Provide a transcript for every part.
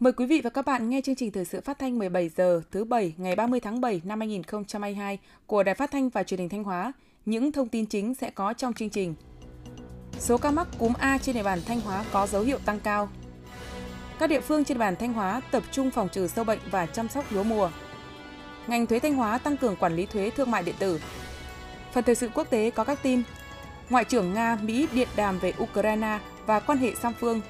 Mời quý vị và các bạn nghe chương trình thời sự phát thanh 17 giờ thứ Bảy ngày 30 tháng 7 năm 2022 của Đài Phát thanh và Truyền hình Thanh Hóa. Những thông tin chính sẽ có trong chương trình. Số ca mắc cúm A trên địa bàn Thanh Hóa có dấu hiệu tăng cao. Các địa phương trên địa bàn Thanh Hóa tập trung phòng trừ sâu bệnh và chăm sóc lúa mùa. Ngành thuế Thanh Hóa tăng cường quản lý thuế thương mại điện tử. Phần thời sự quốc tế có các tin. Ngoại trưởng Nga, Mỹ điện đàm về Ukraine và quan hệ song phương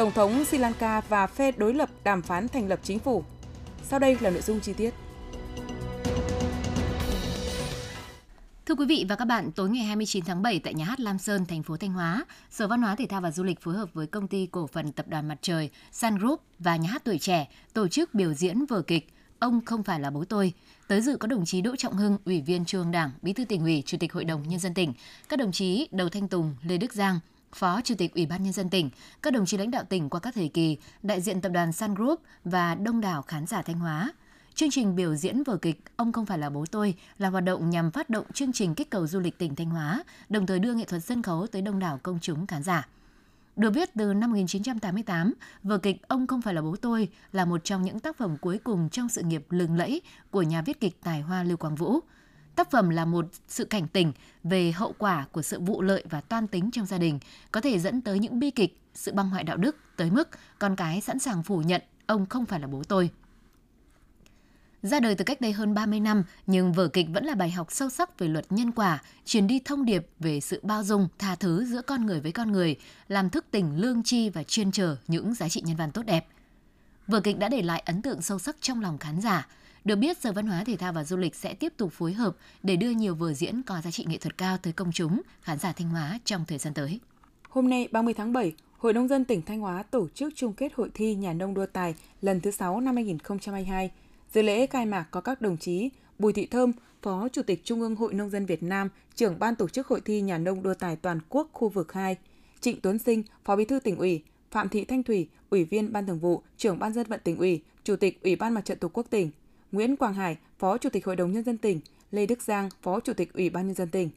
Tổng thống Sri Lanka và phe đối lập đàm phán thành lập chính phủ. Sau đây là nội dung chi tiết. Thưa quý vị và các bạn, tối ngày 29 tháng 7 tại nhà hát Lam Sơn, thành phố Thanh Hóa, Sở Văn hóa Thể thao và Du lịch phối hợp với công ty cổ phần tập đoàn Mặt trời Sun Group và nhà hát tuổi trẻ tổ chức biểu diễn vở kịch Ông không phải là bố tôi. Tới dự có đồng chí Đỗ Trọng Hưng, Ủy viên Trung ương Đảng, Bí thư tỉnh ủy, Chủ tịch Hội đồng nhân dân tỉnh, các đồng chí Đầu Thanh Tùng, Lê Đức Giang, Phó Chủ tịch Ủy ban Nhân dân tỉnh, các đồng chí lãnh đạo tỉnh qua các thời kỳ, đại diện tập đoàn Sun Group và đông đảo khán giả Thanh Hóa. Chương trình biểu diễn vở kịch Ông không phải là bố tôi là hoạt động nhằm phát động chương trình kích cầu du lịch tỉnh Thanh Hóa, đồng thời đưa nghệ thuật sân khấu tới đông đảo công chúng khán giả. Được biết từ năm 1988, vở kịch Ông không phải là bố tôi là một trong những tác phẩm cuối cùng trong sự nghiệp lừng lẫy của nhà viết kịch tài hoa Lưu Quang Vũ – Tác phẩm là một sự cảnh tỉnh về hậu quả của sự vụ lợi và toan tính trong gia đình, có thể dẫn tới những bi kịch, sự băng hoại đạo đức tới mức con cái sẵn sàng phủ nhận ông không phải là bố tôi. Ra đời từ cách đây hơn 30 năm, nhưng vở kịch vẫn là bài học sâu sắc về luật nhân quả, truyền đi thông điệp về sự bao dung, tha thứ giữa con người với con người, làm thức tỉnh lương tri và chuyên trở những giá trị nhân văn tốt đẹp. Vở kịch đã để lại ấn tượng sâu sắc trong lòng khán giả, được biết, Sở Văn hóa Thể thao và Du lịch sẽ tiếp tục phối hợp để đưa nhiều vở diễn có giá trị nghệ thuật cao tới công chúng, khán giả Thanh Hóa trong thời gian tới. Hôm nay 30 tháng 7, Hội nông dân tỉnh Thanh Hóa tổ chức chung kết hội thi nhà nông đua tài lần thứ 6 năm 2022. Dự lễ khai mạc có các đồng chí Bùi Thị Thơm, Phó Chủ tịch Trung ương Hội Nông dân Việt Nam, trưởng ban tổ chức hội thi nhà nông đua tài toàn quốc khu vực 2, Trịnh Tuấn Sinh, Phó Bí thư tỉnh ủy, Phạm Thị Thanh Thủy, Ủy viên Ban Thường vụ, trưởng Ban dân vận tỉnh ủy, Chủ tịch Ủy ban Mặt trận Tổ quốc tỉnh, Nguyễn Quang Hải, Phó Chủ tịch Hội đồng Nhân dân tỉnh, Lê Đức Giang, Phó Chủ tịch Ủy ban Nhân dân tỉnh.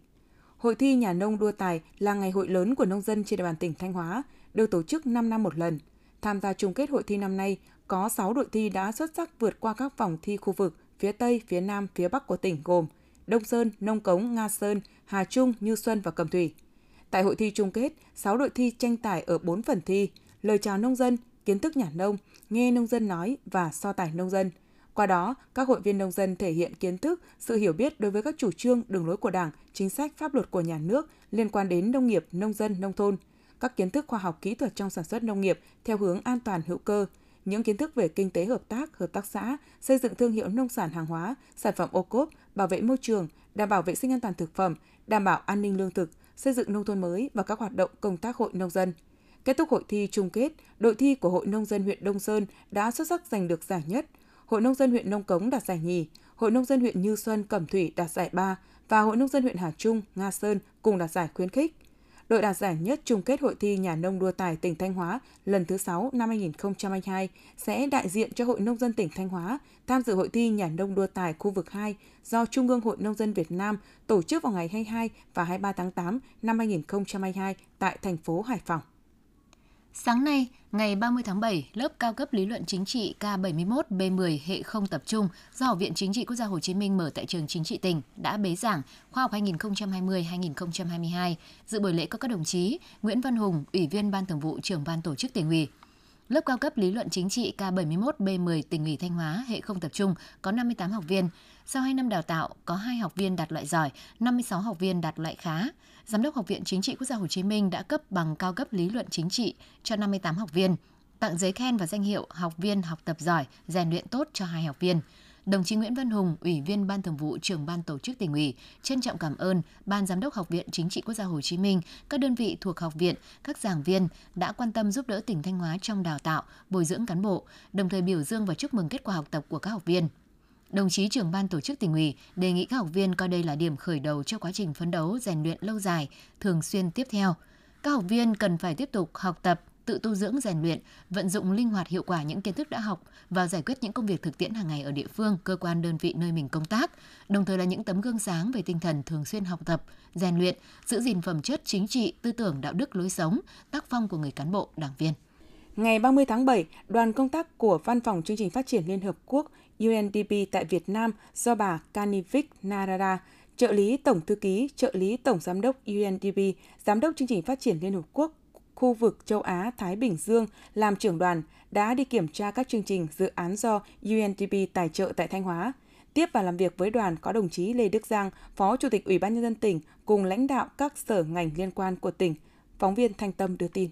Hội thi nhà nông đua tài là ngày hội lớn của nông dân trên địa bàn tỉnh Thanh Hóa, được tổ chức 5 năm một lần. Tham gia chung kết hội thi năm nay, có 6 đội thi đã xuất sắc vượt qua các vòng thi khu vực phía Tây, phía Nam, phía Bắc của tỉnh gồm Đông Sơn, Nông Cống, Nga Sơn, Hà Trung, Như Xuân và Cẩm Thủy. Tại hội thi chung kết, 6 đội thi tranh tài ở 4 phần thi: lời chào nông dân, kiến thức nhà nông, nghe nông dân nói và so tài nông dân – qua đó, các hội viên nông dân thể hiện kiến thức, sự hiểu biết đối với các chủ trương, đường lối của Đảng, chính sách, pháp luật của nhà nước liên quan đến nông nghiệp, nông dân, nông thôn, các kiến thức khoa học kỹ thuật trong sản xuất nông nghiệp theo hướng an toàn hữu cơ, những kiến thức về kinh tế hợp tác, hợp tác xã, xây dựng thương hiệu nông sản hàng hóa, sản phẩm ô cốp, bảo vệ môi trường, đảm bảo vệ sinh an toàn thực phẩm, đảm bảo an ninh lương thực, xây dựng nông thôn mới và các hoạt động công tác hội nông dân. Kết thúc hội thi chung kết, đội thi của Hội Nông dân huyện Đông Sơn đã xuất sắc giành được giải nhất – Hội Nông dân huyện Nông Cống đạt giải nhì, Hội Nông dân huyện Như Xuân, Cẩm Thủy đạt giải ba và Hội Nông dân huyện Hà Trung, Nga Sơn cùng đạt giải khuyến khích. Đội đạt giải nhất chung kết hội thi nhà nông đua tài tỉnh Thanh Hóa lần thứ 6 năm 2022 sẽ đại diện cho Hội Nông dân tỉnh Thanh Hóa tham dự hội thi nhà nông đua tài khu vực 2 do Trung ương Hội Nông dân Việt Nam tổ chức vào ngày 22 và 23 tháng 8 năm 2022 tại thành phố Hải Phòng. Sáng nay, ngày 30 tháng 7, lớp cao cấp lý luận chính trị K71B10 hệ không tập trung do Học viện Chính trị Quốc gia Hồ Chí Minh mở tại trường chính trị tỉnh đã bế giảng khoa học 2020-2022. Dự buổi lễ có các đồng chí Nguyễn Văn Hùng, Ủy viên Ban Thường vụ, trưởng Ban Tổ chức tỉnh ủy, Lớp cao cấp lý luận chính trị K71B10 tỉnh ủy Thanh Hóa hệ không tập trung có 58 học viên. Sau 2 năm đào tạo, có 2 học viên đạt loại giỏi, 56 học viên đạt loại khá. Giám đốc Học viện Chính trị Quốc gia Hồ Chí Minh đã cấp bằng cao cấp lý luận chính trị cho 58 học viên, tặng giấy khen và danh hiệu học viên học tập giỏi, rèn luyện tốt cho hai học viên. Đồng chí Nguyễn Văn Hùng, Ủy viên Ban Thường vụ, trưởng Ban Tổ chức tỉnh ủy, trân trọng cảm ơn Ban Giám đốc Học viện Chính trị Quốc gia Hồ Chí Minh, các đơn vị thuộc học viện, các giảng viên đã quan tâm giúp đỡ tỉnh Thanh Hóa trong đào tạo, bồi dưỡng cán bộ, đồng thời biểu dương và chúc mừng kết quả học tập của các học viên. Đồng chí trưởng ban tổ chức tỉnh ủy đề nghị các học viên coi đây là điểm khởi đầu cho quá trình phấn đấu, rèn luyện lâu dài, thường xuyên tiếp theo. Các học viên cần phải tiếp tục học tập, tự tu dưỡng rèn luyện, vận dụng linh hoạt hiệu quả những kiến thức đã học và giải quyết những công việc thực tiễn hàng ngày ở địa phương, cơ quan đơn vị nơi mình công tác, đồng thời là những tấm gương sáng về tinh thần thường xuyên học tập, rèn luyện, giữ gìn phẩm chất chính trị, tư tưởng đạo đức lối sống, tác phong của người cán bộ, đảng viên. Ngày 30 tháng 7, đoàn công tác của Văn phòng Chương trình Phát triển Liên Hợp Quốc UNDP tại Việt Nam do bà Kanivik Narada, trợ lý Tổng Thư ký, trợ lý Tổng Giám đốc UNDP, Giám đốc Chương trình Phát triển Liên Hợp Quốc khu vực châu Á-Thái Bình Dương làm trưởng đoàn đã đi kiểm tra các chương trình dự án do UNDP tài trợ tại Thanh Hóa. Tiếp và làm việc với đoàn có đồng chí Lê Đức Giang, Phó Chủ tịch Ủy ban Nhân dân tỉnh cùng lãnh đạo các sở ngành liên quan của tỉnh. Phóng viên Thanh Tâm đưa tin.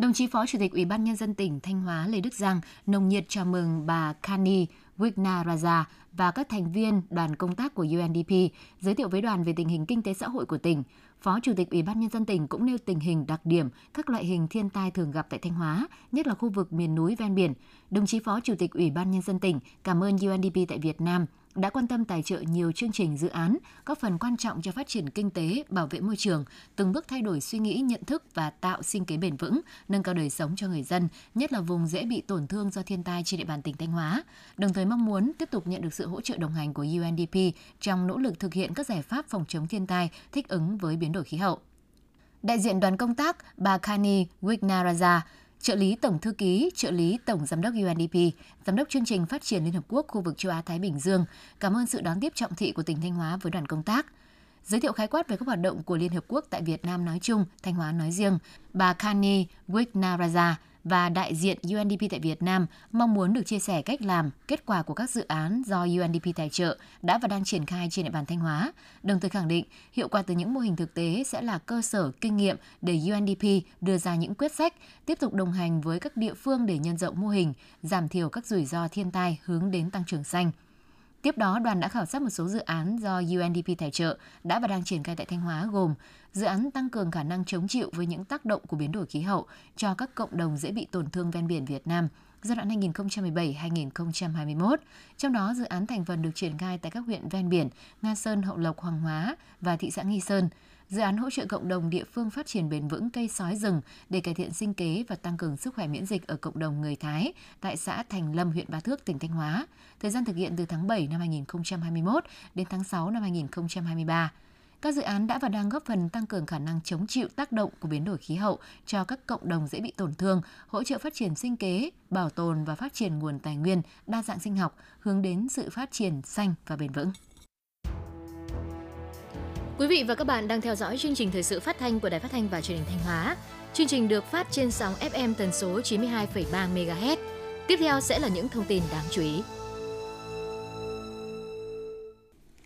Đồng chí Phó Chủ tịch Ủy ban Nhân dân tỉnh Thanh Hóa Lê Đức Giang nồng nhiệt chào mừng bà Kani Wignaraja và các thành viên đoàn công tác của UNDP giới thiệu với đoàn về tình hình kinh tế xã hội của tỉnh. Phó Chủ tịch Ủy ban Nhân dân tỉnh cũng nêu tình hình đặc điểm các loại hình thiên tai thường gặp tại Thanh Hóa, nhất là khu vực miền núi ven biển. Đồng chí Phó Chủ tịch Ủy ban Nhân dân tỉnh cảm ơn UNDP tại Việt Nam đã quan tâm tài trợ nhiều chương trình dự án, góp phần quan trọng cho phát triển kinh tế, bảo vệ môi trường, từng bước thay đổi suy nghĩ, nhận thức và tạo sinh kế bền vững, nâng cao đời sống cho người dân, nhất là vùng dễ bị tổn thương do thiên tai trên địa bàn tỉnh Thanh Hóa. Đồng thời mong muốn tiếp tục nhận được sự hỗ trợ đồng hành của UNDP trong nỗ lực thực hiện các giải pháp phòng chống thiên tai, thích ứng với biến đổi khí hậu. Đại diện đoàn công tác bà Kani Wignaraja trợ lý Tổng Thư ký, trợ lý Tổng Giám đốc UNDP, Giám đốc chương trình phát triển Liên Hợp Quốc khu vực châu Á-Thái Bình Dương, cảm ơn sự đón tiếp trọng thị của tỉnh Thanh Hóa với đoàn công tác. Giới thiệu khái quát về các hoạt động của Liên Hợp Quốc tại Việt Nam nói chung, Thanh Hóa nói riêng, bà Kani Wignaraja và đại diện UNDP tại Việt Nam mong muốn được chia sẻ cách làm, kết quả của các dự án do UNDP tài trợ đã và đang triển khai trên địa bàn Thanh Hóa, đồng thời khẳng định hiệu quả từ những mô hình thực tế sẽ là cơ sở kinh nghiệm để UNDP đưa ra những quyết sách, tiếp tục đồng hành với các địa phương để nhân rộng mô hình, giảm thiểu các rủi ro thiên tai hướng đến tăng trưởng xanh. Tiếp đó, đoàn đã khảo sát một số dự án do UNDP tài trợ đã và đang triển khai tại Thanh Hóa gồm dự án tăng cường khả năng chống chịu với những tác động của biến đổi khí hậu cho các cộng đồng dễ bị tổn thương ven biển Việt Nam giai đoạn 2017-2021. Trong đó, dự án thành phần được triển khai tại các huyện ven biển Nga Sơn, Hậu Lộc, Hoàng Hóa và thị xã Nghi Sơn – dự án hỗ trợ cộng đồng địa phương phát triển bền vững cây sói rừng để cải thiện sinh kế và tăng cường sức khỏe miễn dịch ở cộng đồng người Thái tại xã Thành Lâm, huyện Ba Thước, tỉnh Thanh Hóa. Thời gian thực hiện từ tháng 7 năm 2021 đến tháng 6 năm 2023. Các dự án đã và đang góp phần tăng cường khả năng chống chịu tác động của biến đổi khí hậu cho các cộng đồng dễ bị tổn thương, hỗ trợ phát triển sinh kế, bảo tồn và phát triển nguồn tài nguyên, đa dạng sinh học, hướng đến sự phát triển xanh và bền vững. Quý vị và các bạn đang theo dõi chương trình thời sự phát thanh của Đài Phát thanh và Truyền hình Thanh Hóa. Chương trình được phát trên sóng FM tần số 92,3 MHz. Tiếp theo sẽ là những thông tin đáng chú ý.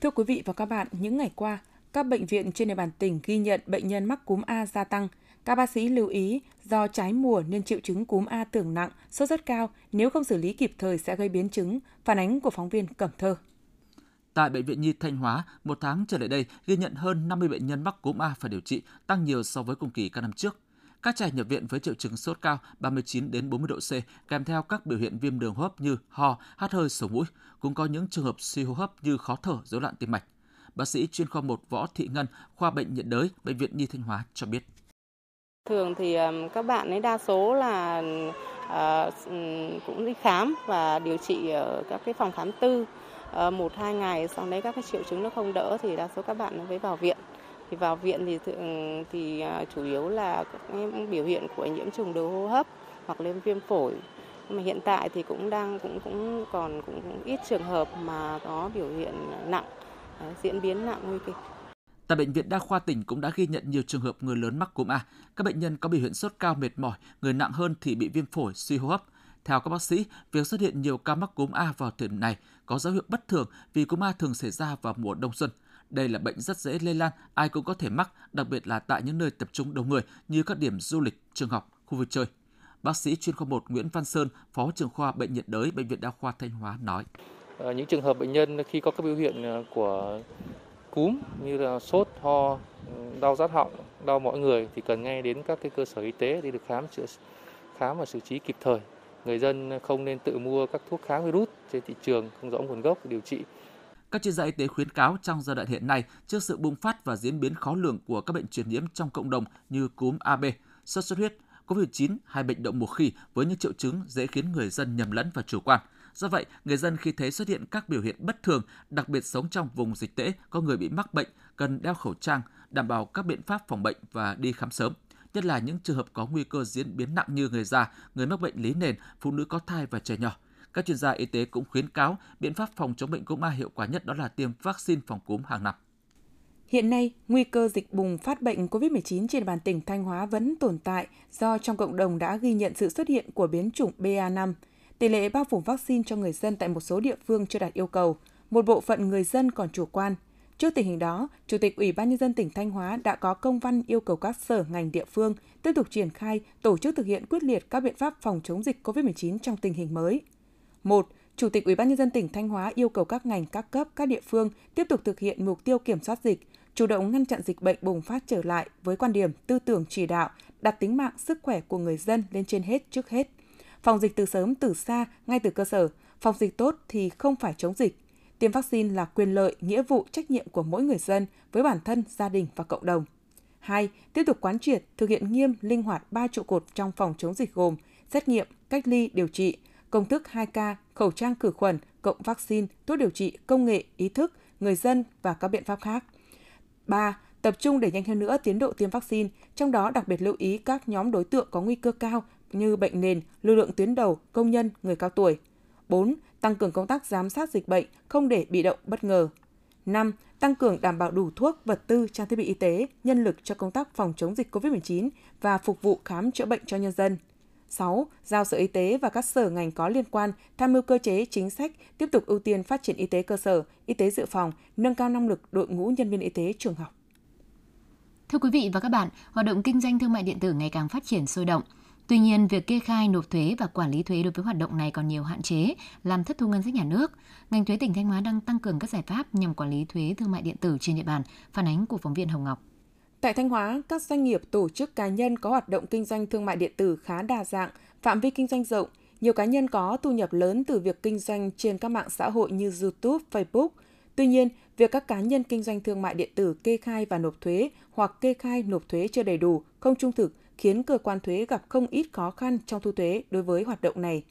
Thưa quý vị và các bạn, những ngày qua, các bệnh viện trên địa bàn tỉnh ghi nhận bệnh nhân mắc cúm A gia tăng. Các bác sĩ lưu ý do trái mùa nên triệu chứng cúm A tưởng nặng, sốt rất cao, nếu không xử lý kịp thời sẽ gây biến chứng. Phản ánh của phóng viên Cẩm Thơ. Tại Bệnh viện Nhi Thanh Hóa, một tháng trở lại đây ghi nhận hơn 50 bệnh nhân mắc cúm A phải điều trị, tăng nhiều so với cùng kỳ các năm trước. Các trẻ nhập viện với triệu chứng sốt cao 39 đến 40 độ C kèm theo các biểu hiện viêm đường hô hấp như ho, hắt hơi, sổ mũi, cũng có những trường hợp suy hô hấp như khó thở, rối loạn tim mạch. Bác sĩ chuyên khoa 1 Võ Thị Ngân, khoa bệnh nhiệt đới, bệnh viện Nhi Thanh Hóa cho biết. Thường thì các bạn ấy đa số là à, cũng đi khám và điều trị ở các cái phòng khám tư Ờ, một hai ngày sau đấy các cái triệu chứng nó không đỡ thì đa số các bạn nó mới vào viện thì vào viện thì thường ừ, thì à, chủ yếu là các biểu hiện của nhiễm trùng đường hô hấp hoặc lên viêm phổi nhưng mà hiện tại thì cũng đang cũng cũng còn cũng, cũng ít trường hợp mà có biểu hiện nặng diễn biến nặng nguy kịch Tại bệnh viện đa khoa tỉnh cũng đã ghi nhận nhiều trường hợp người lớn mắc cúm A. Các bệnh nhân có biểu hiện sốt cao mệt mỏi, người nặng hơn thì bị viêm phổi, suy hô hấp. Theo các bác sĩ, việc xuất hiện nhiều ca mắc cúm A vào thời điểm này có dấu hiệu bất thường vì cúm A thường xảy ra vào mùa đông xuân. Đây là bệnh rất dễ lây lan, ai cũng có thể mắc, đặc biệt là tại những nơi tập trung đông người như các điểm du lịch, trường học, khu vui chơi. Bác sĩ chuyên khoa 1 Nguyễn Văn Sơn, Phó trưởng khoa bệnh nhiệt đới Bệnh viện Đa khoa Thanh Hóa nói. Ờ, những trường hợp bệnh nhân khi có các biểu hiện ờ, của cúm như là sốt, ho, ừ, đau rát họng, đau mọi người thì cần ngay đến các cái cơ sở y tế để được khám chữa khám và xử trí kịp thời người dân không nên tự mua các thuốc kháng virus trên thị trường không rõ nguồn gốc để điều trị. Các chuyên gia y tế khuyến cáo trong giai đoạn hiện nay, trước sự bùng phát và diễn biến khó lường của các bệnh truyền nhiễm trong cộng đồng như cúm AB, sốt xuất huyết, COVID-19 hay bệnh đậu mùa khỉ với những triệu chứng dễ khiến người dân nhầm lẫn và chủ quan. Do vậy, người dân khi thấy xuất hiện các biểu hiện bất thường, đặc biệt sống trong vùng dịch tễ, có người bị mắc bệnh, cần đeo khẩu trang, đảm bảo các biện pháp phòng bệnh và đi khám sớm nhất là những trường hợp có nguy cơ diễn biến nặng như người già, người mắc bệnh lý nền, phụ nữ có thai và trẻ nhỏ. Các chuyên gia y tế cũng khuyến cáo biện pháp phòng chống bệnh cúm A hiệu quả nhất đó là tiêm vaccine phòng cúm hàng năm. Hiện nay, nguy cơ dịch bùng phát bệnh COVID-19 trên địa bàn tỉnh Thanh Hóa vẫn tồn tại do trong cộng đồng đã ghi nhận sự xuất hiện của biến chủng BA5. Tỷ lệ bao phủ vaccine cho người dân tại một số địa phương chưa đạt yêu cầu, một bộ phận người dân còn chủ quan. Trước tình hình đó, Chủ tịch Ủy ban Nhân dân tỉnh Thanh Hóa đã có công văn yêu cầu các sở ngành địa phương tiếp tục triển khai, tổ chức thực hiện quyết liệt các biện pháp phòng chống dịch COVID-19 trong tình hình mới. 1. Chủ tịch Ủy ban Nhân dân tỉnh Thanh Hóa yêu cầu các ngành, các cấp, các địa phương tiếp tục thực hiện mục tiêu kiểm soát dịch, chủ động ngăn chặn dịch bệnh bùng phát trở lại với quan điểm tư tưởng chỉ đạo, đặt tính mạng sức khỏe của người dân lên trên hết trước hết. Phòng dịch từ sớm từ xa, ngay từ cơ sở, phòng dịch tốt thì không phải chống dịch. Tiêm vaccine là quyền lợi, nghĩa vụ, trách nhiệm của mỗi người dân với bản thân, gia đình và cộng đồng. 2. Tiếp tục quán triệt, thực hiện nghiêm, linh hoạt ba trụ cột trong phòng chống dịch gồm xét nghiệm, cách ly, điều trị, công thức 2K, khẩu trang khử khuẩn, cộng vaccine, thuốc điều trị, công nghệ, ý thức, người dân và các biện pháp khác. 3. Tập trung đẩy nhanh hơn nữa tiến độ tiêm vaccine, trong đó đặc biệt lưu ý các nhóm đối tượng có nguy cơ cao như bệnh nền, lưu lượng tuyến đầu, công nhân, người cao tuổi. 4. Tăng cường công tác giám sát dịch bệnh, không để bị động bất ngờ. 5. Tăng cường đảm bảo đủ thuốc, vật tư, trang thiết bị y tế, nhân lực cho công tác phòng chống dịch COVID-19 và phục vụ khám chữa bệnh cho nhân dân. 6. Giao Sở Y tế và các sở ngành có liên quan tham mưu cơ chế chính sách tiếp tục ưu tiên phát triển y tế cơ sở, y tế dự phòng, nâng cao năng lực đội ngũ nhân viên y tế trường học. Thưa quý vị và các bạn, hoạt động kinh doanh thương mại điện tử ngày càng phát triển sôi động. Tuy nhiên, việc kê khai, nộp thuế và quản lý thuế đối với hoạt động này còn nhiều hạn chế, làm thất thu ngân sách nhà nước. Ngành thuế tỉnh Thanh Hóa đang tăng cường các giải pháp nhằm quản lý thuế thương mại điện tử trên địa bàn, phản ánh của phóng viên Hồng Ngọc. Tại Thanh Hóa, các doanh nghiệp, tổ chức cá nhân có hoạt động kinh doanh thương mại điện tử khá đa dạng, phạm vi kinh doanh rộng. Nhiều cá nhân có thu nhập lớn từ việc kinh doanh trên các mạng xã hội như YouTube, Facebook. Tuy nhiên, việc các cá nhân kinh doanh thương mại điện tử kê khai và nộp thuế hoặc kê khai nộp thuế chưa đầy đủ, không trung thực khiến cơ quan thuế gặp không ít khó khăn trong thu thuế đối với hoạt động này.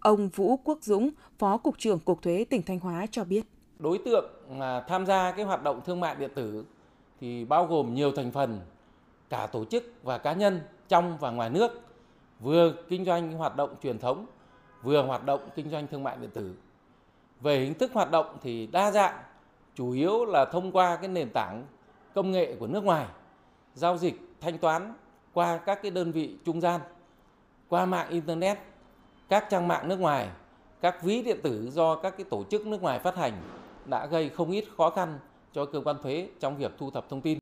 Ông Vũ Quốc Dũng, Phó Cục trưởng Cục Thuế tỉnh Thanh Hóa cho biết. Đối tượng à, tham gia cái hoạt động thương mại điện tử thì bao gồm nhiều thành phần, cả tổ chức và cá nhân trong và ngoài nước, vừa kinh doanh hoạt động truyền thống, vừa hoạt động kinh doanh thương mại điện tử. Về hình thức hoạt động thì đa dạng, chủ yếu là thông qua cái nền tảng công nghệ của nước ngoài, giao dịch thanh toán qua các cái đơn vị trung gian, qua mạng internet, các trang mạng nước ngoài, các ví điện tử do các cái tổ chức nước ngoài phát hành đã gây không ít khó khăn cho cơ quan thuế trong việc thu thập thông tin.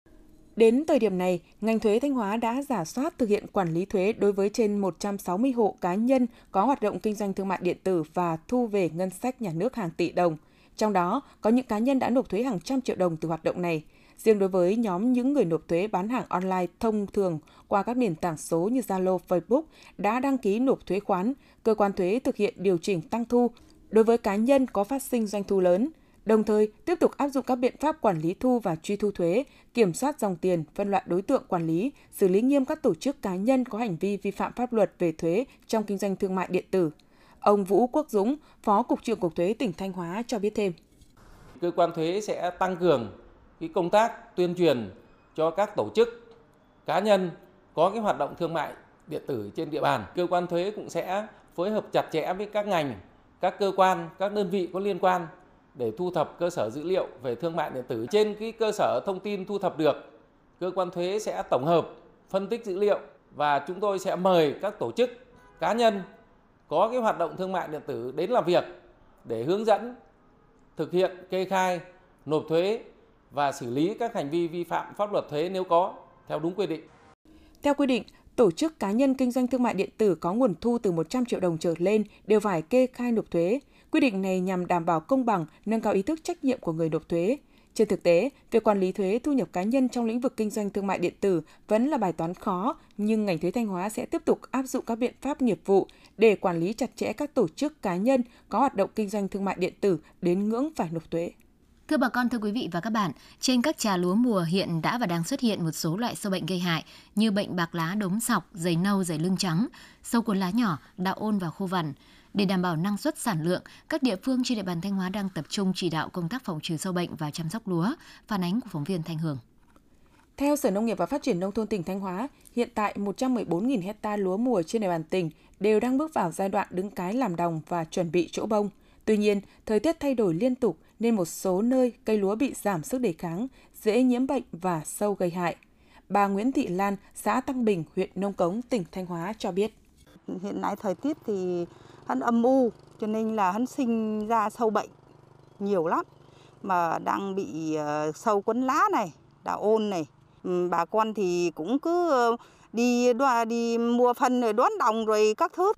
Đến thời điểm này, ngành thuế Thanh Hóa đã giả soát thực hiện quản lý thuế đối với trên 160 hộ cá nhân có hoạt động kinh doanh thương mại điện tử và thu về ngân sách nhà nước hàng tỷ đồng. Trong đó, có những cá nhân đã nộp thuế hàng trăm triệu đồng từ hoạt động này. Riêng đối với nhóm những người nộp thuế bán hàng online thông thường qua các nền tảng số như Zalo, Facebook đã đăng ký nộp thuế khoán, cơ quan thuế thực hiện điều chỉnh tăng thu đối với cá nhân có phát sinh doanh thu lớn – đồng thời tiếp tục áp dụng các biện pháp quản lý thu và truy thu thuế, kiểm soát dòng tiền, phân loại đối tượng quản lý, xử lý nghiêm các tổ chức cá nhân có hành vi vi phạm pháp luật về thuế trong kinh doanh thương mại điện tử. Ông Vũ Quốc Dũng, Phó Cục trưởng Cục Thuế tỉnh Thanh Hóa cho biết thêm. Cơ quan thuế sẽ tăng cường cái công tác tuyên truyền cho các tổ chức cá nhân có cái hoạt động thương mại điện tử trên địa bàn. Cơ quan thuế cũng sẽ phối hợp chặt chẽ với các ngành, các cơ quan, các đơn vị có liên quan để thu thập cơ sở dữ liệu về thương mại điện tử. Trên cái cơ sở thông tin thu thập được, cơ quan thuế sẽ tổng hợp, phân tích dữ liệu và chúng tôi sẽ mời các tổ chức cá nhân có cái hoạt động thương mại điện tử đến làm việc để hướng dẫn thực hiện kê khai, nộp thuế và xử lý các hành vi vi phạm pháp luật thuế nếu có theo đúng quy định. Theo quy định, tổ chức cá nhân kinh doanh thương mại điện tử có nguồn thu từ 100 triệu đồng trở lên đều phải kê khai nộp thuế. Quy định này nhằm đảm bảo công bằng, nâng cao ý thức trách nhiệm của người nộp thuế. Trên thực tế, việc quản lý thuế thu nhập cá nhân trong lĩnh vực kinh doanh thương mại điện tử vẫn là bài toán khó, nhưng ngành thuế Thanh Hóa sẽ tiếp tục áp dụng các biện pháp nghiệp vụ để quản lý chặt chẽ các tổ chức cá nhân có hoạt động kinh doanh thương mại điện tử đến ngưỡng phải nộp thuế. Thưa bà con, thưa quý vị và các bạn, trên các trà lúa mùa hiện đã và đang xuất hiện một số loại sâu bệnh gây hại như bệnh bạc lá đốm sọc, dày nâu, dày lưng trắng, sâu cuốn lá nhỏ, đạo ôn và khô vằn. Để đảm bảo năng suất sản lượng, các địa phương trên địa bàn Thanh Hóa đang tập trung chỉ đạo công tác phòng trừ sâu bệnh và chăm sóc lúa. Phản ánh của phóng viên Thanh Hường. Theo Sở Nông nghiệp và Phát triển Nông thôn tỉnh Thanh Hóa, hiện tại 114.000 hecta lúa mùa trên địa bàn tỉnh đều đang bước vào giai đoạn đứng cái làm đồng và chuẩn bị chỗ bông. Tuy nhiên, thời tiết thay đổi liên tục nên một số nơi cây lúa bị giảm sức đề kháng, dễ nhiễm bệnh và sâu gây hại. Bà Nguyễn Thị Lan, xã Tăng Bình, huyện Nông Cống, tỉnh Thanh Hóa cho biết. Hiện nay thời tiết thì hắn âm u, cho nên là hắn sinh ra sâu bệnh nhiều lắm. Mà đang bị ờ, sâu quấn lá này, đạo ôn này. Ừ, bà con thì cũng cứ ờ, đi đi mua phân rồi đón đồng rồi các thứ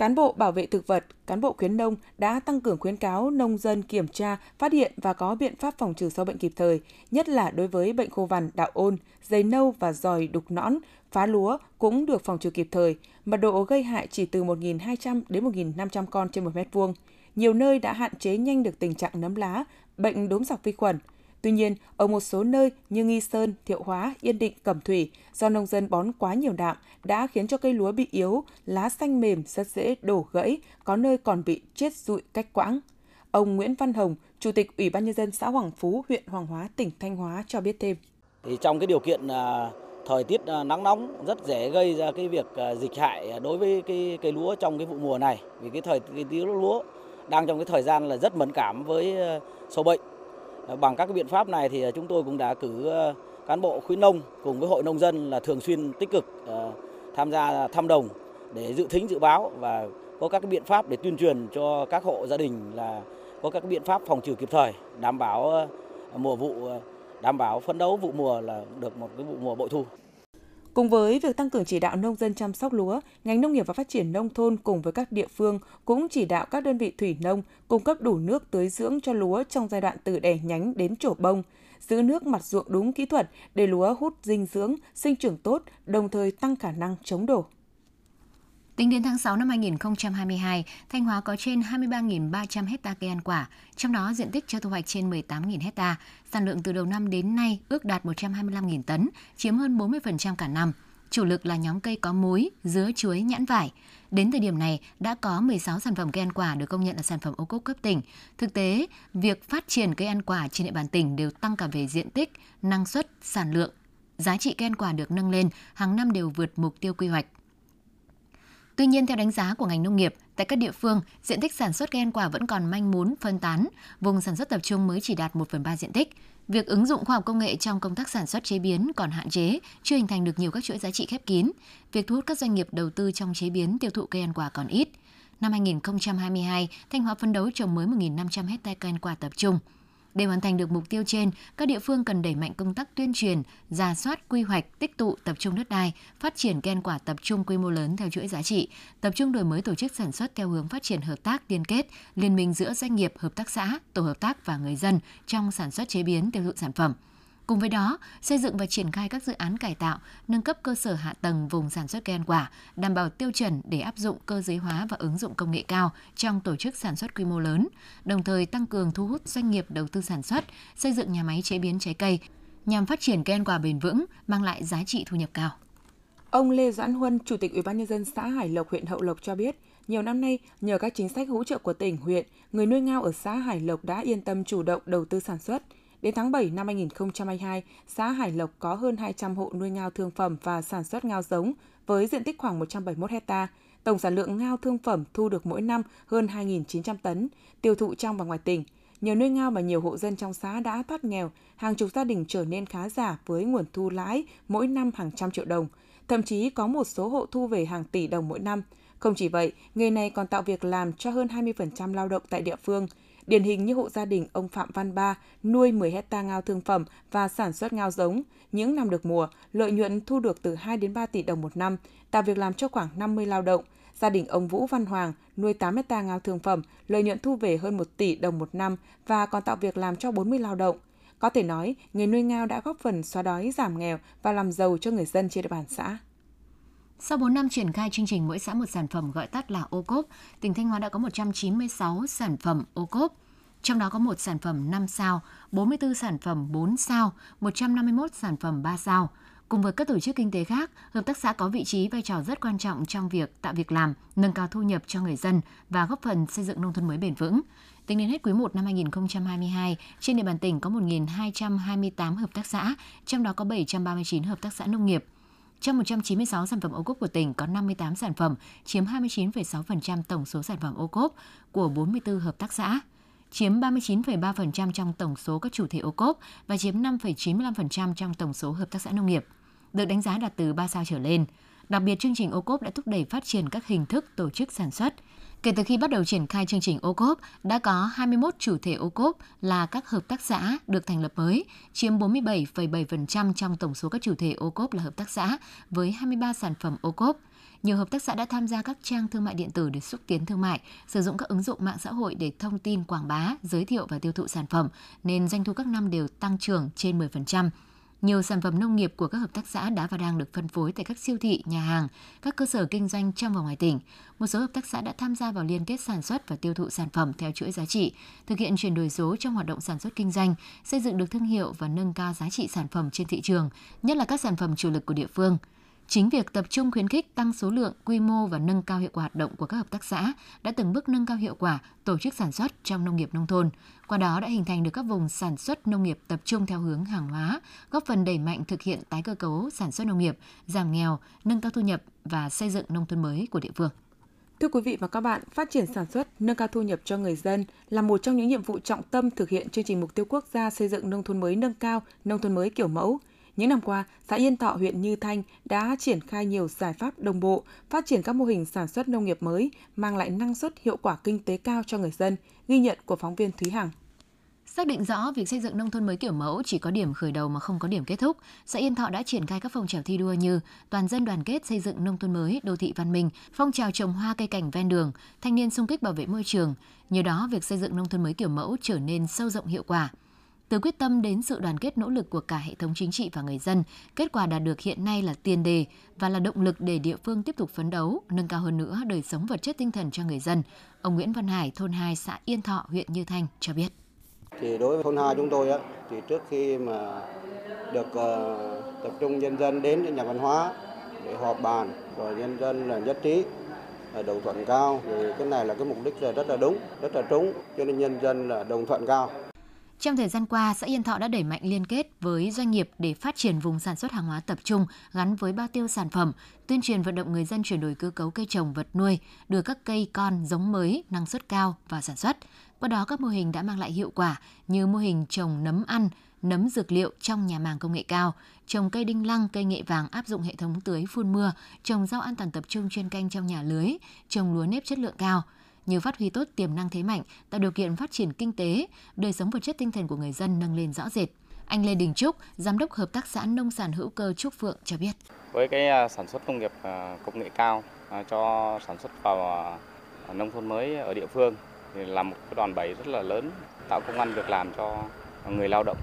Cán bộ bảo vệ thực vật, cán bộ khuyến nông đã tăng cường khuyến cáo nông dân kiểm tra, phát hiện và có biện pháp phòng trừ sâu bệnh kịp thời, nhất là đối với bệnh khô vằn, đạo ôn, dày nâu và giòi đục nõn, phá lúa cũng được phòng trừ kịp thời, mật độ gây hại chỉ từ 1.200 đến 1.500 con trên 1 mét vuông. Nhiều nơi đã hạn chế nhanh được tình trạng nấm lá, bệnh đốm giặc vi khuẩn. Tuy nhiên, ở một số nơi như Nghi Sơn, Thiệu Hóa, Yên Định, Cẩm Thủy, do nông dân bón quá nhiều đạm đã khiến cho cây lúa bị yếu, lá xanh mềm rất dễ đổ gãy, có nơi còn bị chết rụi cách quãng. Ông Nguyễn Văn Hồng, Chủ tịch Ủy ban nhân dân xã Hoàng Phú, huyện Hoàng Hóa, tỉnh Thanh Hóa cho biết thêm. Thì trong cái điều kiện à, thời tiết à, nắng nóng rất dễ gây ra cái việc à, dịch hại đối với cái cây lúa trong cái vụ mùa này vì cái thời cái lúa đang trong cái thời gian là rất mẫn cảm với sâu bệnh Ờ, bằng các biện pháp này thì ờ, chúng tôi cũng đã cử ờ, cán bộ khuyến nông cùng với hội nông dân là thường xuyên tích cực tham gia thăm đồng để dự thính, dự báo và có các biện pháp để tuyên truyền cho các hộ gia đình là có các biện pháp phòng trừ kịp thời, đảm bảo mùa vụ đảm bảo phấn đấu vụ mùa là được một cái vụ mùa bội thu. Cùng với việc tăng cường chỉ đạo nông dân chăm sóc lúa, ngành nông nghiệp và phát triển nông thôn cùng với các địa phương cũng chỉ đạo các đơn vị thủy nông cung cấp đủ nước tưới dưỡng cho lúa trong giai đoạn từ đẻ nhánh đến trổ bông, giữ nước mặt ruộng đúng kỹ thuật để lúa hút dinh dưỡng, sinh trưởng tốt, đồng thời tăng khả năng chống đổ. Tính đến tháng 6 năm 2022, Thanh Hóa có trên 23.300 hecta cây ăn quả, trong đó diện tích cho thu hoạch trên 18.000 hecta. Sản lượng từ đầu năm đến nay ước đạt 125.000 tấn, chiếm hơn 40% cả năm. Chủ lực là nhóm cây có múi, dứa, chuối, nhãn vải. Đến thời điểm này, đã có 16 sản phẩm cây ăn quả được công nhận là sản phẩm ô cốp cấp tỉnh. Thực tế, việc phát triển cây ăn quả trên địa bàn tỉnh đều tăng cả về diện tích, năng suất, sản lượng. Giá trị cây ăn quả được nâng lên, hàng năm đều vượt mục tiêu quy hoạch. Tuy nhiên, theo đánh giá của ngành nông nghiệp, tại các địa phương, diện tích sản xuất cây ăn quả vẫn còn manh mún, phân tán, vùng sản xuất tập trung mới chỉ đạt 1 phần 3 diện tích. Việc ứng dụng khoa học công nghệ trong công tác sản xuất chế biến còn hạn chế, chưa hình thành được nhiều các chuỗi giá trị khép kín. Việc thu hút các doanh nghiệp đầu tư trong chế biến tiêu thụ cây ăn quả còn ít. Năm 2022, Thanh Hóa phấn đấu trồng mới 1.500 hectare cây ăn quả tập trung. Để hoàn thành được mục tiêu trên, các địa phương cần đẩy mạnh công tác tuyên truyền, giả soát quy hoạch, tích tụ, tập trung đất đai, phát triển cây quả tập trung quy mô lớn theo chuỗi giá trị, tập trung đổi mới tổ chức sản xuất theo hướng phát triển hợp tác liên kết, liên minh giữa doanh nghiệp, hợp tác xã, tổ hợp tác và người dân trong sản xuất chế biến tiêu thụ sản phẩm – Cùng với đó, xây dựng và triển khai các dự án cải tạo, nâng cấp cơ sở hạ tầng vùng sản xuất cây ăn quả, đảm bảo tiêu chuẩn để áp dụng cơ giới hóa và ứng dụng công nghệ cao trong tổ chức sản xuất quy mô lớn, đồng thời tăng cường thu hút doanh nghiệp đầu tư sản xuất, xây dựng nhà máy chế biến trái cây nhằm phát triển cây ăn quả bền vững, mang lại giá trị thu nhập cao. Ông Lê Doãn Huân, Chủ tịch Ủy ban nhân dân xã Hải Lộc, huyện Hậu Lộc cho biết, nhiều năm nay, nhờ các chính sách hỗ trợ của tỉnh, huyện, người nuôi ngao ở xã Hải Lộc đã yên tâm chủ động đầu tư sản xuất – Đến tháng 7 năm 2022, xã Hải Lộc có hơn 200 hộ nuôi ngao thương phẩm và sản xuất ngao giống với diện tích khoảng 171 hecta. Tổng sản lượng ngao thương phẩm thu được mỗi năm hơn 2.900 tấn, tiêu thụ trong và ngoài tỉnh. Nhờ nuôi ngao mà nhiều hộ dân trong xã đã thoát nghèo, hàng chục gia đình trở nên khá giả với nguồn thu lãi mỗi năm hàng trăm triệu đồng. Thậm chí có một số hộ thu về hàng tỷ đồng mỗi năm. Không chỉ vậy, nghề này còn tạo việc làm cho hơn 20% lao động tại địa phương – Điển hình như hộ gia đình ông Phạm Văn Ba nuôi 10 hecta ngao thương phẩm và sản xuất ngao giống. Những năm được mùa, lợi nhuận thu được từ 2 đến 3 tỷ đồng một năm, tạo việc làm cho khoảng 50 lao động. Gia đình ông Vũ Văn Hoàng nuôi 8 hecta ngao thương phẩm, lợi nhuận thu về hơn 1 tỷ đồng một năm và còn tạo việc làm cho 40 lao động. Có thể nói, nghề nuôi ngao đã góp phần xóa đói, giảm nghèo và làm giàu cho người dân trên địa bàn xã. Sau 4 năm triển khai chương trình mỗi xã một sản phẩm gọi tắt là ô cốp, tỉnh Thanh Hóa đã có 196 sản phẩm ô cốp. Trong đó có một sản phẩm 5 sao, 44 sản phẩm 4 sao, 151 sản phẩm 3 sao. Cùng với các tổ chức kinh tế khác, hợp tác xã có vị trí vai trò rất quan trọng trong việc tạo việc làm, nâng cao thu nhập cho người dân và góp phần xây dựng nông thôn mới bền vững. Tính đến hết quý 1 năm 2022, trên địa bàn tỉnh có 1.228 hợp tác xã, trong đó có 739 hợp tác xã nông nghiệp. Trong 196 sản phẩm ô cốp của tỉnh có 58 sản phẩm, chiếm 29,6% tổng số sản phẩm ô cốp của 44 hợp tác xã chiếm 39,3% trong tổng số các chủ thể ô cốp và chiếm 5,95% trong tổng số hợp tác xã nông nghiệp. Được đánh giá đạt từ 3 sao trở lên. Đặc biệt, chương trình ô cốp đã thúc đẩy phát triển các hình thức tổ chức sản xuất. Kể từ khi bắt đầu triển khai chương trình ô cốp, đã có 21 chủ thể ô cốp là các hợp tác xã được thành lập mới, chiếm 47,7% trong tổng số các chủ thể ô cốp là hợp tác xã với 23 sản phẩm ô cốp nhiều hợp tác xã đã tham gia các trang thương mại điện tử để xúc tiến thương mại, sử dụng các ứng dụng mạng xã hội để thông tin, quảng bá, giới thiệu và tiêu thụ sản phẩm, nên doanh thu các năm đều tăng trưởng trên 10%. Nhiều sản phẩm nông nghiệp của các hợp tác xã đã và đang được phân phối tại các siêu thị, nhà hàng, các cơ sở kinh doanh trong và ngoài tỉnh. Một số hợp tác xã đã tham gia vào liên kết sản xuất và tiêu thụ sản phẩm theo chuỗi giá trị, thực hiện chuyển đổi số trong hoạt động sản xuất kinh doanh, xây dựng được thương hiệu và nâng cao giá trị sản phẩm trên thị trường, nhất là các sản phẩm chủ lực của địa phương. Chính việc tập trung khuyến khích tăng số lượng, quy mô và nâng cao hiệu quả hoạt động của các hợp tác xã đã từng bước nâng cao hiệu quả tổ chức sản xuất trong nông nghiệp nông thôn. Qua đó đã hình thành được các vùng sản xuất nông nghiệp tập trung theo hướng hàng hóa, góp phần đẩy mạnh thực hiện tái cơ cấu sản xuất nông nghiệp, giảm nghèo, nâng cao thu nhập và xây dựng nông thôn mới của địa phương. Thưa quý vị và các bạn, phát triển sản xuất, nâng cao thu nhập cho người dân là một trong những nhiệm vụ trọng tâm thực hiện chương trình mục tiêu quốc gia xây dựng nông thôn mới nâng cao, nông thôn mới kiểu mẫu – những năm qua, xã Yên Thọ, huyện Như Thanh đã triển khai nhiều giải pháp đồng bộ, phát triển các mô hình sản xuất nông nghiệp mới, mang lại năng suất hiệu quả kinh tế cao cho người dân, ghi nhận của phóng viên Thúy Hằng. Xác định rõ việc xây dựng nông thôn mới kiểu mẫu chỉ có điểm khởi đầu mà không có điểm kết thúc, xã Yên Thọ đã triển khai các phong trào thi đua như toàn dân đoàn kết xây dựng nông thôn mới, đô thị văn minh, phong trào trồng hoa cây cảnh ven đường, thanh niên xung kích bảo vệ môi trường. Nhờ đó, việc xây dựng nông thôn mới kiểu mẫu trở nên sâu rộng hiệu quả. Từ quyết tâm đến sự đoàn kết nỗ lực của cả hệ thống chính trị và người dân, kết quả đạt được hiện nay là tiền đề và là động lực để địa phương tiếp tục phấn đấu, nâng cao hơn nữa đời sống vật chất tinh thần cho người dân. Ông Nguyễn Văn Hải, thôn 2 xã Yên Thọ, huyện Như Thanh cho biết. Thì đối với thôn 2 chúng tôi á, thì trước khi mà được uh, tập trung nhân dân đến nhà văn hóa để họp bàn rồi nhân dân là nhất trí là đồng thuận cao thì cái này là cái mục đích là rất là đúng rất là trúng cho nên nhân dân là đồng thuận cao trong thời gian qua, xã Yên Thọ đã đẩy mạnh liên kết với doanh nghiệp để phát triển vùng sản xuất hàng hóa tập trung gắn với bao tiêu sản phẩm, tuyên truyền vận động người dân chuyển đổi cơ cấu cây trồng vật nuôi, đưa các cây con giống mới, năng suất cao vào sản xuất. Qua đó các mô hình đã mang lại hiệu quả như mô hình trồng nấm ăn, nấm dược liệu trong nhà màng công nghệ cao, trồng cây đinh lăng, cây nghệ vàng áp dụng hệ thống tưới phun mưa, trồng rau an toàn tập trung chuyên canh trong nhà lưới, trồng lúa nếp chất lượng cao – như phát huy tốt tiềm năng thế mạnh, tạo điều kiện phát triển kinh tế, đời sống vật chất tinh thần của người dân nâng lên rõ rệt. Anh Lê Đình Trúc, giám đốc hợp tác xã nông sản hữu cơ Trúc Phượng cho biết. Với cái à, sản xuất công nghiệp à, công nghệ cao à, cho sản xuất vào nông thôn mới ở địa phương thì là một cái đòn bẩy rất là lớn tạo công an việc làm cho người lao động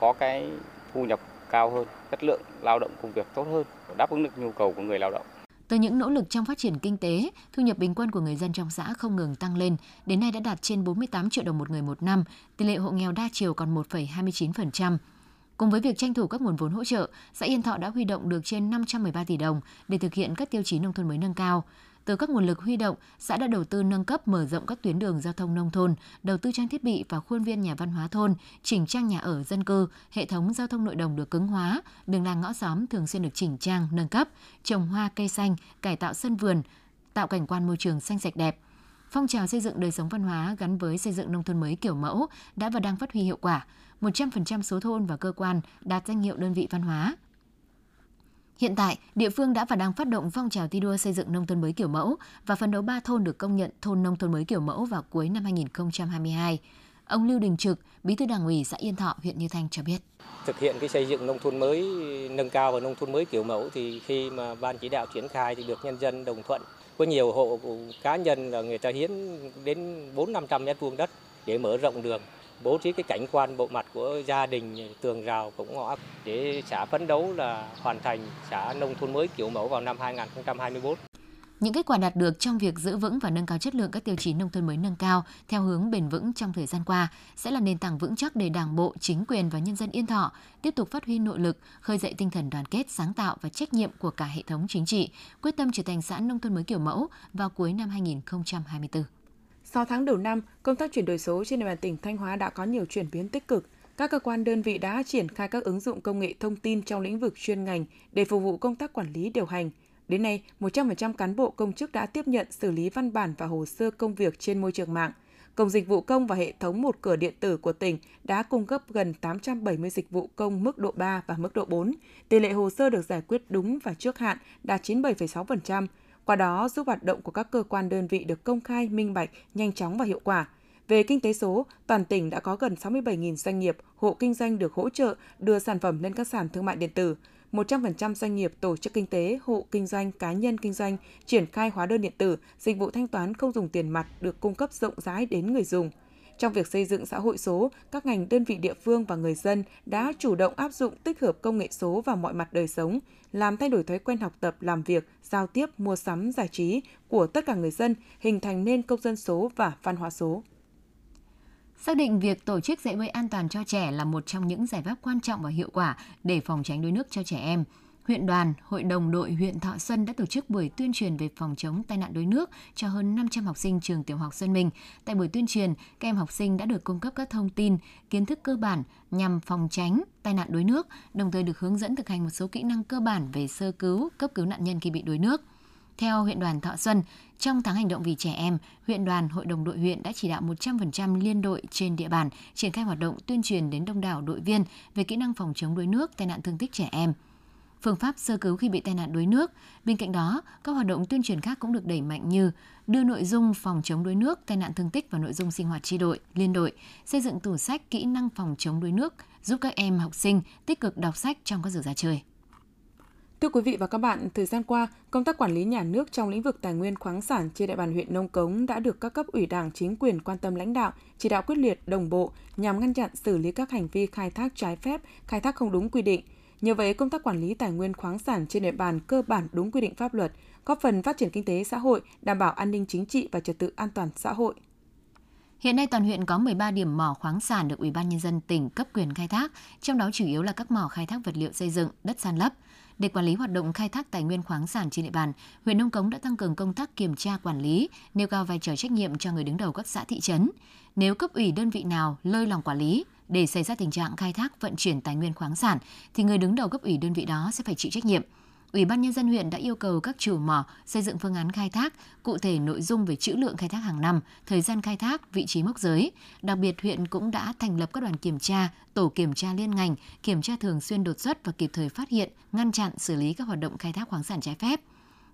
có cái thu nhập cao hơn, chất lượng lao động công việc tốt hơn, đáp ứng được nhu cầu của người lao động. Từ những nỗ lực trong phát triển kinh tế, thu nhập bình quân của người dân trong xã không ngừng tăng lên, đến nay đã đạt trên 48 triệu đồng một người một năm, tỷ lệ hộ nghèo đa chiều còn 1,29%. Cùng với việc tranh thủ các nguồn vốn hỗ trợ, xã Yên Thọ đã huy động được trên 513 tỷ đồng để thực hiện các tiêu chí nông thôn mới nâng cao. Từ các nguồn lực huy động, xã đã đầu tư nâng cấp mở rộng các tuyến đường giao thông nông thôn, đầu tư trang thiết bị và khuôn viên nhà văn hóa thôn, chỉnh trang nhà ở dân cư, hệ thống giao thông nội đồng được cứng hóa, đường làng ngõ xóm thường xuyên được chỉnh trang, nâng cấp, trồng hoa cây xanh, cải tạo sân vườn, tạo cảnh quan môi trường xanh sạch đẹp. Phong trào xây dựng đời sống văn hóa gắn với xây dựng nông thôn mới kiểu mẫu đã và đang phát huy hiệu quả. 100% số thôn và cơ quan đạt danh hiệu đơn vị văn hóa, Hiện tại, địa phương đã và đang phát động phong trào thi đua xây dựng nông thôn mới kiểu mẫu và phấn đấu 3 thôn được công nhận thôn nông thôn mới kiểu mẫu vào cuối năm 2022. Ông Lưu Đình Trực, Bí thư Đảng ủy xã Yên Thọ, huyện Như Thanh cho biết. Thực hiện cái xây dựng nông thôn mới nâng cao và nông thôn mới kiểu mẫu thì khi mà ban chỉ đạo triển khai thì được nhân dân đồng thuận. Có nhiều hộ cá nhân là người ta hiến đến 4 500 mét vuông đất để mở rộng đường bố trí cái cảnh quan bộ mặt của gia đình tường rào cũng ngõ để xã phấn đấu là hoàn thành xã nông thôn mới kiểu mẫu vào năm 2024. Những kết quả đạt được trong việc giữ vững và nâng cao chất lượng các tiêu chí nông thôn mới nâng cao theo hướng bền vững trong thời gian qua sẽ là nền tảng vững chắc để Đảng bộ, chính quyền và nhân dân Yên Thọ tiếp tục phát huy nội lực, khơi dậy tinh thần đoàn kết, sáng tạo và trách nhiệm của cả hệ thống chính trị, quyết tâm trở thành xã nông thôn mới kiểu mẫu vào cuối năm 2024. 6 tháng đầu năm, công tác chuyển đổi số trên địa bàn tỉnh Thanh Hóa đã có nhiều chuyển biến tích cực. Các cơ quan đơn vị đã triển khai các ứng dụng công nghệ thông tin trong lĩnh vực chuyên ngành để phục vụ công tác quản lý điều hành. Đến nay, 100% cán bộ công chức đã tiếp nhận xử lý văn bản và hồ sơ công việc trên môi trường mạng. Cổng dịch vụ công và hệ thống một cửa điện tử của tỉnh đã cung cấp gần 870 dịch vụ công mức độ 3 và mức độ 4. Tỷ lệ hồ sơ được giải quyết đúng và trước hạn đạt 97,6%, qua đó giúp hoạt động của các cơ quan đơn vị được công khai, minh bạch, nhanh chóng và hiệu quả. Về kinh tế số, toàn tỉnh đã có gần 67.000 doanh nghiệp, hộ kinh doanh được hỗ trợ đưa sản phẩm lên các sàn thương mại điện tử. 100% doanh nghiệp, tổ chức kinh tế, hộ kinh doanh, cá nhân kinh doanh triển khai hóa đơn điện tử, dịch vụ thanh toán không dùng tiền mặt được cung cấp rộng rãi đến người dùng. Trong việc xây dựng xã hội số, các ngành đơn vị địa phương và người dân đã chủ động áp dụng tích hợp công nghệ số vào mọi mặt đời sống, làm thay đổi thói quen học tập, làm việc, giao tiếp, mua sắm, giải trí của tất cả người dân, hình thành nên công dân số và văn hóa số. Xác định việc tổ chức dạy bơi an toàn cho trẻ là một trong những giải pháp quan trọng và hiệu quả để phòng tránh đuối nước cho trẻ em. Huyện đoàn, Hội đồng đội huyện Thọ Xuân đã tổ chức buổi tuyên truyền về phòng chống tai nạn đuối nước cho hơn 500 học sinh trường tiểu học Xuân Minh. Tại buổi tuyên truyền, các em học sinh đã được cung cấp các thông tin, kiến thức cơ bản nhằm phòng tránh tai nạn đuối nước, đồng thời được hướng dẫn thực hành một số kỹ năng cơ bản về sơ cứu, cấp cứu nạn nhân khi bị đuối nước. Theo huyện đoàn Thọ Xuân, trong tháng hành động vì trẻ em, huyện đoàn, hội đồng đội huyện đã chỉ đạo 100% liên đội trên địa bàn triển khai hoạt động tuyên truyền đến đông đảo đội viên về kỹ năng phòng chống đuối nước, tai nạn thương tích trẻ em phương pháp sơ cứu khi bị tai nạn đuối nước. Bên cạnh đó, các hoạt động tuyên truyền khác cũng được đẩy mạnh như đưa nội dung phòng chống đuối nước, tai nạn thương tích vào nội dung sinh hoạt tri đội, liên đội, xây dựng tủ sách kỹ năng phòng chống đuối nước, giúp các em học sinh tích cực đọc sách trong các giờ ra chơi. Thưa quý vị và các bạn, thời gian qua, công tác quản lý nhà nước trong lĩnh vực tài nguyên khoáng sản trên địa bàn huyện Nông Cống đã được các cấp ủy Đảng chính quyền quan tâm lãnh đạo, chỉ đạo quyết liệt, đồng bộ nhằm ngăn chặn xử lý các hành vi khai thác trái phép, khai thác không đúng quy định. Nhờ vậy, công tác quản lý tài nguyên khoáng sản trên địa bàn cơ bản đúng quy định pháp luật, góp phần phát triển kinh tế xã hội, đảm bảo an ninh chính trị và trật tự an toàn xã hội. Hiện nay toàn huyện có 13 điểm mỏ khoáng sản được Ủy ban nhân dân tỉnh cấp quyền khai thác, trong đó chủ yếu là các mỏ khai thác vật liệu xây dựng, đất san lấp. Để quản lý hoạt động khai thác tài nguyên khoáng sản trên địa bàn, huyện Nông Cống đã tăng cường công tác kiểm tra quản lý, nêu cao vai trò trách nhiệm cho người đứng đầu các xã thị trấn. Nếu cấp ủy đơn vị nào lơi lòng quản lý, để xảy ra tình trạng khai thác vận chuyển tài nguyên khoáng sản thì người đứng đầu cấp ủy đơn vị đó sẽ phải chịu trách nhiệm. Ủy ban nhân dân huyện đã yêu cầu các chủ mỏ xây dựng phương án khai thác, cụ thể nội dung về trữ lượng khai thác hàng năm, thời gian khai thác, vị trí mốc giới. Đặc biệt huyện cũng đã thành lập các đoàn kiểm tra, tổ kiểm tra liên ngành, kiểm tra thường xuyên đột xuất và kịp thời phát hiện, ngăn chặn, xử lý các hoạt động khai thác khoáng sản trái phép.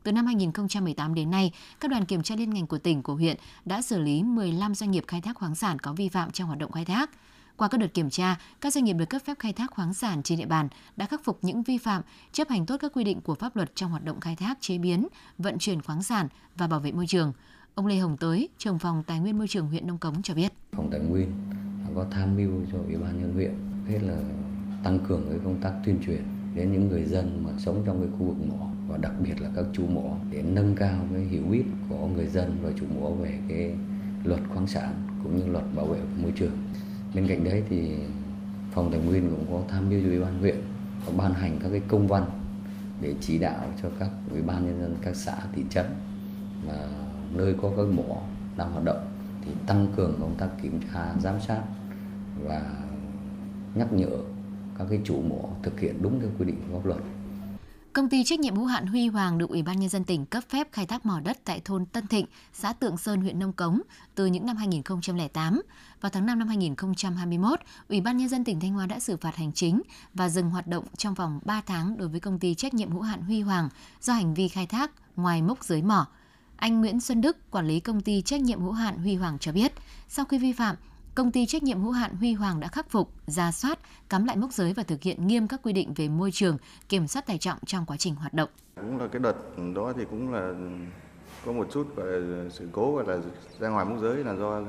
Từ năm 2018 đến nay, các đoàn kiểm tra liên ngành của tỉnh, của huyện đã xử lý 15 doanh nghiệp khai thác khoáng sản có vi phạm trong hoạt động khai thác. Qua các đợt kiểm tra, các doanh nghiệp được cấp phép khai thác khoáng sản trên địa bàn đã khắc phục những vi phạm, chấp hành tốt các quy định của pháp luật trong hoạt động khai thác, chế biến, vận chuyển khoáng sản và bảo vệ môi trường. Ông Lê Hồng Tới, trưởng phòng Tài nguyên môi trường huyện Nông Cống cho biết. Phòng Tài nguyên có tham mưu cho Ủy ban nhân huyện hết là tăng cường cái công tác tuyên truyền đến những người dân mà sống trong cái khu vực mỏ và đặc biệt là các chủ mỏ để nâng cao cái hiểu biết của người dân và chủ mỏ về cái luật khoáng sản cũng như luật bảo vệ môi trường bên cạnh đấy thì phòng tài nguyên cũng có tham mưu cho ủy ban huyện có ban hành các cái công văn để chỉ đạo cho các ủy ban nhân dân các xã, thị trấn mà nơi có các mỏ đang hoạt động thì tăng cường công tác kiểm tra, giám sát và nhắc nhở các cái chủ mỏ thực hiện đúng theo quy định của pháp luật. Công ty trách nhiệm hữu hạn Huy Hoàng được Ủy ban nhân dân tỉnh cấp phép khai thác mỏ đất tại thôn Tân Thịnh, xã Tượng Sơn, huyện Nông Cống từ những năm 2008. Vào tháng 5 năm 2021, Ủy ban nhân dân tỉnh Thanh Hóa đã xử phạt hành chính và dừng hoạt động trong vòng 3 tháng đối với công ty trách nhiệm hữu hạn Huy Hoàng do hành vi khai thác ngoài mốc giới mỏ. Anh Nguyễn Xuân Đức, quản lý công ty trách nhiệm hữu hạn Huy Hoàng cho biết, sau khi vi phạm, công ty trách nhiệm hữu hạn Huy Hoàng đã khắc phục, ra soát, cắm lại mốc giới và thực hiện nghiêm các quy định về môi trường, kiểm soát tải trọng trong quá trình hoạt động. Cũng là cái đợt đó thì cũng là có một chút về sự cố gọi là ra ngoài mốc giới là do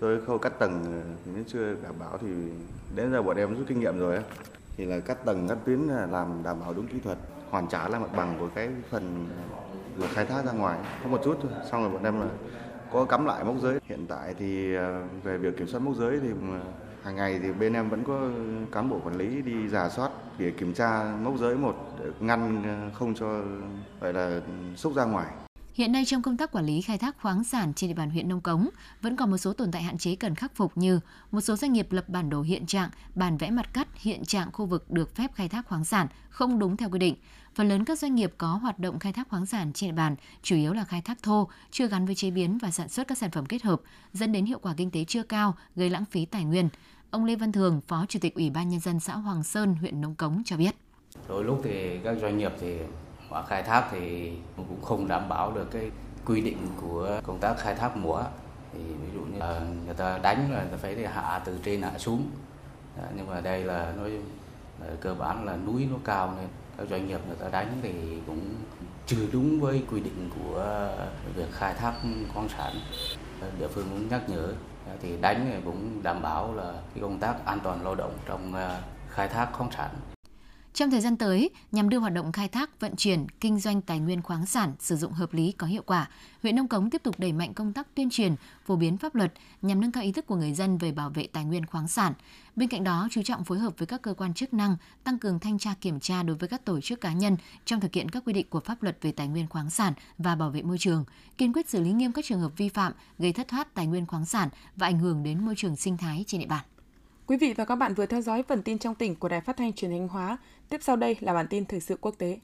tôi khâu cắt tầng nó chưa đảm bảo thì đến giờ bọn em rút kinh nghiệm rồi thì là cắt tầng cắt tuyến làm đảm bảo đúng kỹ thuật hoàn trả lại mặt bằng của cái phần khai thác ra ngoài có một chút thôi xong rồi bọn em là có cắm lại mốc giới hiện tại thì ờ, về việc kiểm soát mốc giới thì ờ, hàng ngày thì bên em vẫn có cán bộ quản lý đi giả soát để kiểm tra mốc giới một để ngăn ờ, không cho gọi là xúc ra ngoài Hiện nay trong công tác quản lý khai thác khoáng sản trên địa bàn huyện Nông Cống vẫn còn một số tồn tại hạn chế cần khắc phục như một số doanh nghiệp lập bản đồ hiện trạng, bản vẽ mặt cắt hiện trạng khu vực được phép khai thác khoáng sản không đúng theo quy định. Phần lớn các doanh nghiệp có hoạt động khai thác khoáng sản trên địa bàn chủ yếu là khai thác thô, chưa gắn với chế biến và sản xuất các sản phẩm kết hợp, dẫn đến hiệu quả kinh tế chưa cao, gây lãng phí tài nguyên. Ông Lê Văn Thường, Phó Chủ tịch Ủy ban nhân dân xã Hoàng Sơn, huyện Nông Cống cho biết. Đôi lúc thì các doanh nghiệp thì họ khai thác thì cũng không đảm bảo được cái quy định của công tác khai thác mỏ thì ví dụ như là người ta đánh là người ta phải hạ từ trên hạ xuống nhưng mà đây là nó cơ bản là núi nó cao nên các doanh nghiệp người ta đánh thì cũng chưa đúng với quy định của việc khai thác khoáng sản. Địa phương cũng nhắc nhở, thì đánh thì cũng đảm bảo là cái công tác an toàn lao động trong à, khai thác khoáng sản trong thời gian tới, nhằm đưa hoạt động khai thác, vận chuyển, kinh doanh tài nguyên khoáng sản sử dụng hợp lý có hiệu quả, huyện Nông Cống tiếp tục đẩy mạnh công tác tuyên truyền, phổ biến pháp luật nhằm nâng cao ý thức của người dân về bảo vệ tài nguyên khoáng sản. Bên cạnh đó, chú trọng phối hợp với các cơ quan chức năng, tăng cường thanh tra kiểm tra đối với các tổ chức cá nhân trong thực hiện các quy định của pháp luật về tài nguyên khoáng sản và bảo vệ môi trường, kiên quyết xử lý nghiêm các trường hợp vi phạm gây thất thoát tài nguyên khoáng sản và ảnh hưởng đến môi trường sinh thái trên địa bàn. Quý vị và các bạn vừa theo dõi phần tin trong tỉnh của Đài Phát thanh Truyền hình Hóa. Tiếp sau đây là bản tin thời sự quốc tế.